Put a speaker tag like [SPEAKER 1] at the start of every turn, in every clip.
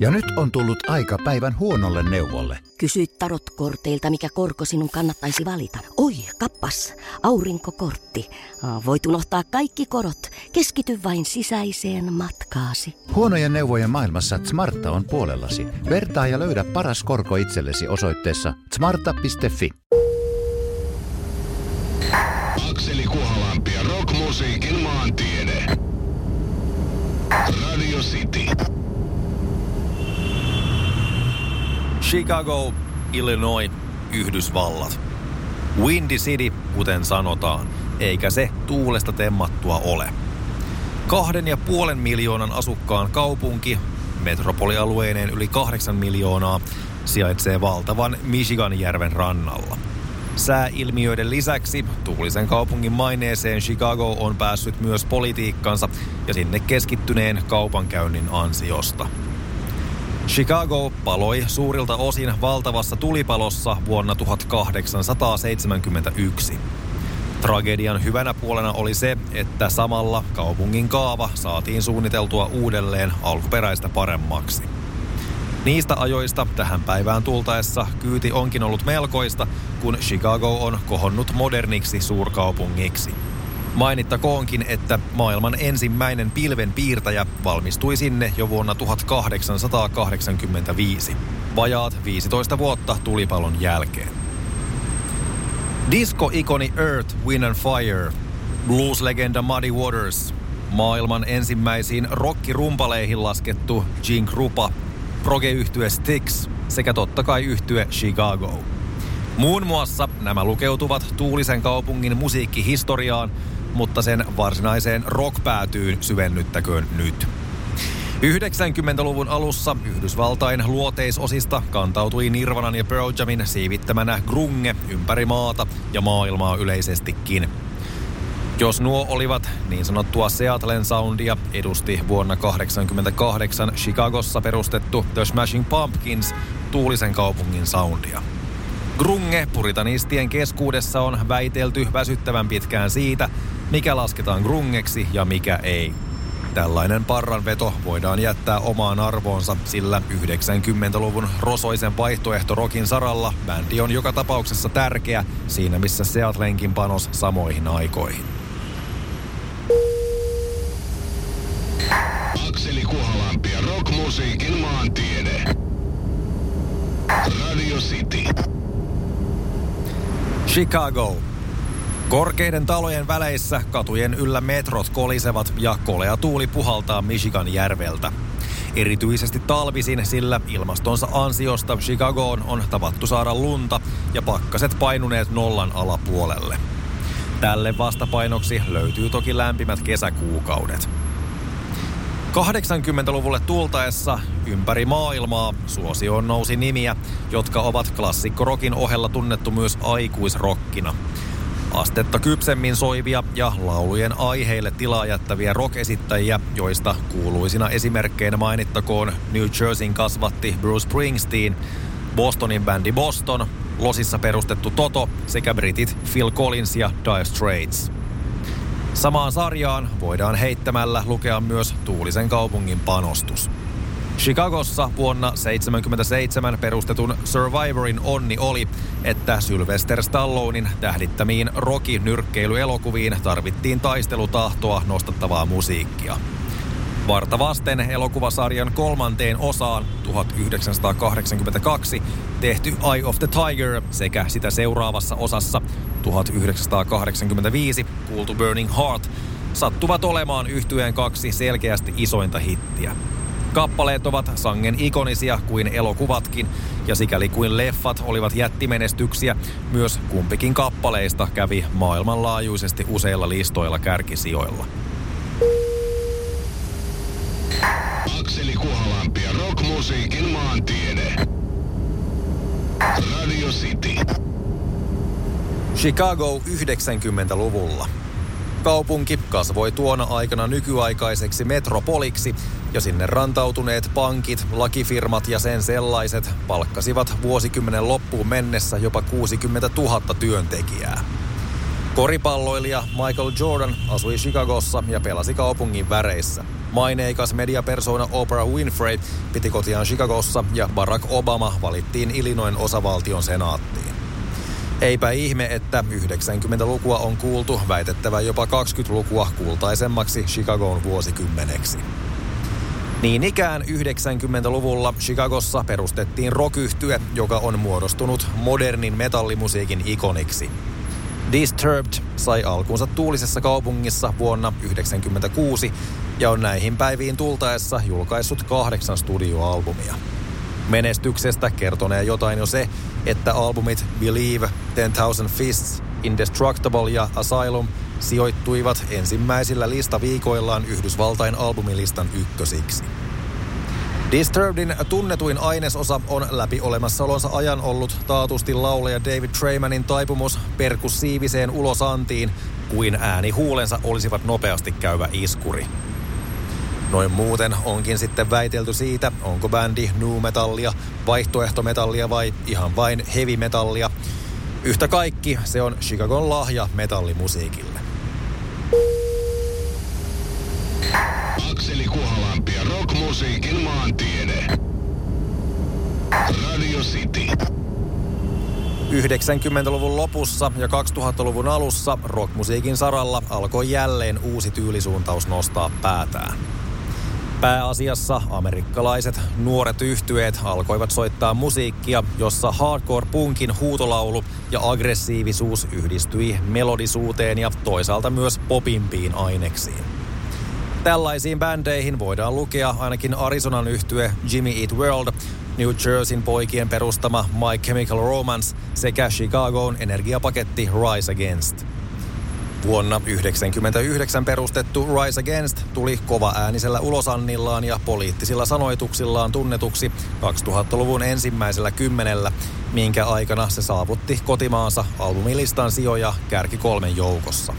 [SPEAKER 1] Ja nyt on tullut aika päivän huonolle neuvolle.
[SPEAKER 2] Kysy tarotkorteilta, mikä korko sinun kannattaisi valita. Oi, kappas, aurinkokortti. Voit unohtaa kaikki korot. Keskity vain sisäiseen matkaasi.
[SPEAKER 1] Huonojen neuvojen maailmassa Smarta on puolellasi. Vertaa ja löydä paras korko itsellesi osoitteessa smarta.fi.
[SPEAKER 3] Akseli Kuhalampi ja rockmusiikin maantiede. Radio City.
[SPEAKER 4] Chicago, Illinois, Yhdysvallat. Windy City, kuten sanotaan, eikä se tuulesta temmattua ole. Kahden ja puolen miljoonan asukkaan kaupunki, metropolialueineen yli kahdeksan miljoonaa, sijaitsee valtavan Michiganjärven rannalla. Sääilmiöiden lisäksi tuulisen kaupungin maineeseen Chicago on päässyt myös politiikkansa ja sinne keskittyneen kaupankäynnin ansiosta. Chicago paloi suurilta osin valtavassa tulipalossa vuonna 1871. Tragedian hyvänä puolena oli se, että samalla kaupungin kaava saatiin suunniteltua uudelleen alkuperäistä paremmaksi. Niistä ajoista tähän päivään tultaessa kyyti onkin ollut melkoista, kun Chicago on kohonnut moderniksi suurkaupungiksi. Mainittakoonkin, että maailman ensimmäinen pilvenpiirtäjä valmistui sinne jo vuonna 1885, vajaat 15 vuotta tulipalon jälkeen. Disco-ikoni Earth, Wind and Fire, blues-legenda Muddy Waters, maailman ensimmäisiin rockirumpaleihin laskettu Gene Krupa, proge-yhtye Styx sekä totta kai yhtye Chicago. Muun muassa nämä lukeutuvat tuulisen kaupungin musiikkihistoriaan, mutta sen varsinaiseen rockpäätyyn syvennyttäköön nyt. 90-luvun alussa Yhdysvaltain luoteisosista kantautui Nirvanan ja Pearl Jamin siivittämänä grunge ympäri maata ja maailmaa yleisestikin. Jos nuo olivat niin sanottua Seattlen soundia, edusti vuonna 1988 Chicagossa perustettu The Smashing Pumpkins tuulisen kaupungin soundia. Grunge puritanistien keskuudessa on väitelty väsyttävän pitkään siitä, mikä lasketaan grungeksi ja mikä ei. Tällainen parranveto voidaan jättää omaan arvoonsa, sillä 90-luvun rosoisen vaihtoehto rokin saralla bändi on joka tapauksessa tärkeä siinä missä Seatlenkin panos samoihin aikoihin.
[SPEAKER 3] Akseli Kuhalampi ja rockmusiikin maantiede. Radio City.
[SPEAKER 4] Chicago. Korkeiden talojen väleissä katujen yllä metrot kolisevat ja kolea tuuli puhaltaa Michigan järveltä. Erityisesti talvisin, sillä ilmastonsa ansiosta Chicagoon on tavattu saada lunta ja pakkaset painuneet nollan alapuolelle. Tälle vastapainoksi löytyy toki lämpimät kesäkuukaudet. 80-luvulle tultaessa ympäri maailmaa suosioon nousi nimiä, jotka ovat klassikkorokin ohella tunnettu myös aikuisrokkina. Astetta kypsemmin soivia ja laulujen aiheille tilaa jättäviä rock-esittäjiä, joista kuuluisina esimerkkeinä mainittakoon New Jerseyn kasvatti Bruce Springsteen, Bostonin bändi Boston, Losissa perustettu Toto sekä britit Phil Collins ja Dire Straits. Samaan sarjaan voidaan heittämällä lukea myös Tuulisen kaupungin panostus. Chicagossa vuonna 1977 perustetun Survivorin onni oli, että Sylvester Stallonein tähdittämiin Rocky-nyrkkeilyelokuviin tarvittiin taistelutahtoa nostattavaa musiikkia. Varta vasten elokuvasarjan kolmanteen osaan 1982 tehty Eye of the Tiger sekä sitä seuraavassa osassa 1985 kuultu Burning Heart sattuvat olemaan yhtyeen kaksi selkeästi isointa hittiä. Kappaleet ovat sangen ikonisia kuin elokuvatkin, ja sikäli kuin leffat olivat jättimenestyksiä, myös kumpikin kappaleista kävi maailmanlaajuisesti useilla listoilla kärkisijoilla.
[SPEAKER 3] Akseli Kuhalampi ja rockmusiikin maantiede. Radio City.
[SPEAKER 4] Chicago 90-luvulla. Kaupunki kasvoi tuona aikana nykyaikaiseksi metropoliksi ja sinne rantautuneet pankit, lakifirmat ja sen sellaiset palkkasivat vuosikymmenen loppuun mennessä jopa 60 000 työntekijää. Koripalloilija Michael Jordan asui Chicagossa ja pelasi kaupungin väreissä. Maineikas mediapersona Oprah Winfrey piti kotiaan Chicagossa ja Barack Obama valittiin Illinoin osavaltion senaattiin. Eipä ihme, että 90-lukua on kuultu väitettävä jopa 20-lukua kultaisemmaksi Chicagoon vuosikymmeneksi. Niin ikään 90-luvulla Chicagossa perustettiin rock joka on muodostunut modernin metallimusiikin ikoniksi. Disturbed sai alkunsa tuulisessa kaupungissa vuonna 1996 ja on näihin päiviin tultaessa julkaissut kahdeksan studioalbumia. Menestyksestä kertonee jotain jo se, että albumit Believe, Ten Thousand Fists, Indestructible ja Asylum sijoittuivat ensimmäisillä listaviikoillaan Yhdysvaltain albumilistan ykkösiksi. Disturbedin tunnetuin ainesosa on läpi olemassaolonsa ajan ollut taatusti laulaja David Treymanin taipumus perkussiiviseen ulosantiin, kuin ääni huulensa olisivat nopeasti käyvä iskuri. Noin muuten onkin sitten väitelty siitä, onko bändi nu metallia, vaihtoehtometallia vai ihan vain heavy metallia. Yhtä kaikki se on Chicagon lahja metallimusiikille.
[SPEAKER 3] Akseli Kuhalampi ja rockmusiikin maantiede. Radio City.
[SPEAKER 4] 90-luvun lopussa ja 2000-luvun alussa rockmusiikin saralla alkoi jälleen uusi tyylisuuntaus nostaa päätään. Pääasiassa amerikkalaiset nuoret yhtyeet alkoivat soittaa musiikkia, jossa hardcore-punkin huutolaulu ja aggressiivisuus yhdistyi melodisuuteen ja toisaalta myös popimpiin aineksiin. Tällaisiin bändeihin voidaan lukea ainakin Arizonan yhtye Jimmy Eat World, New Jerseyn poikien perustama My Chemical Romance sekä Chicagoon energiapaketti Rise Against – Vuonna 1999 perustettu Rise Against tuli kova äänisellä ulosannillaan ja poliittisilla sanoituksillaan tunnetuksi 2000-luvun ensimmäisellä kymmenellä, minkä aikana se saavutti kotimaansa albumilistan sijoja kärki kolmen joukossa.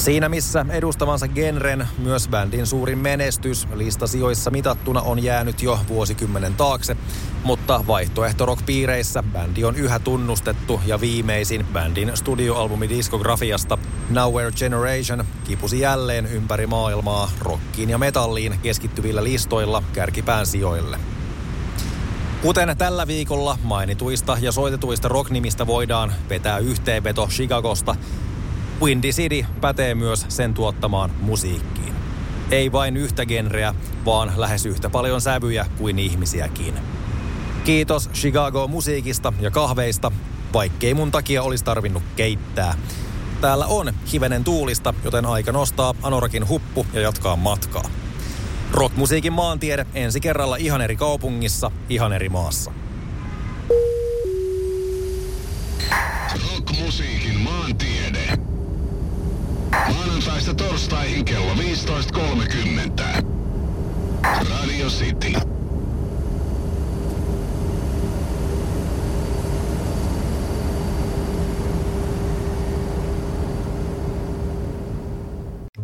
[SPEAKER 4] Siinä missä edustavansa genren myös bändin suurin menestys listasijoissa mitattuna on jäänyt jo vuosikymmenen taakse, mutta vaihtoehto-rock-piireissä bändi on yhä tunnustettu ja viimeisin bändin studioalbumi diskografiasta Nowhere Generation kipusi jälleen ympäri maailmaa rockiin ja metalliin keskittyvillä listoilla kärkipään sijoille. Kuten tällä viikolla mainituista ja soitetuista rocknimistä voidaan vetää yhteenveto Chicagosta, Windy City pätee myös sen tuottamaan musiikkiin. Ei vain yhtä genreä, vaan lähes yhtä paljon sävyjä kuin ihmisiäkin. Kiitos Chicago musiikista ja kahveista, vaikkei mun takia olisi tarvinnut keittää. Täällä on hivenen tuulista, joten aika nostaa Anorakin huppu ja jatkaa matkaa. Rockmusiikin maantiede ensi kerralla ihan eri kaupungissa, ihan eri maassa.
[SPEAKER 3] Rockmusiikin. Maanantaista torstaihin kello 15.30. Radio City.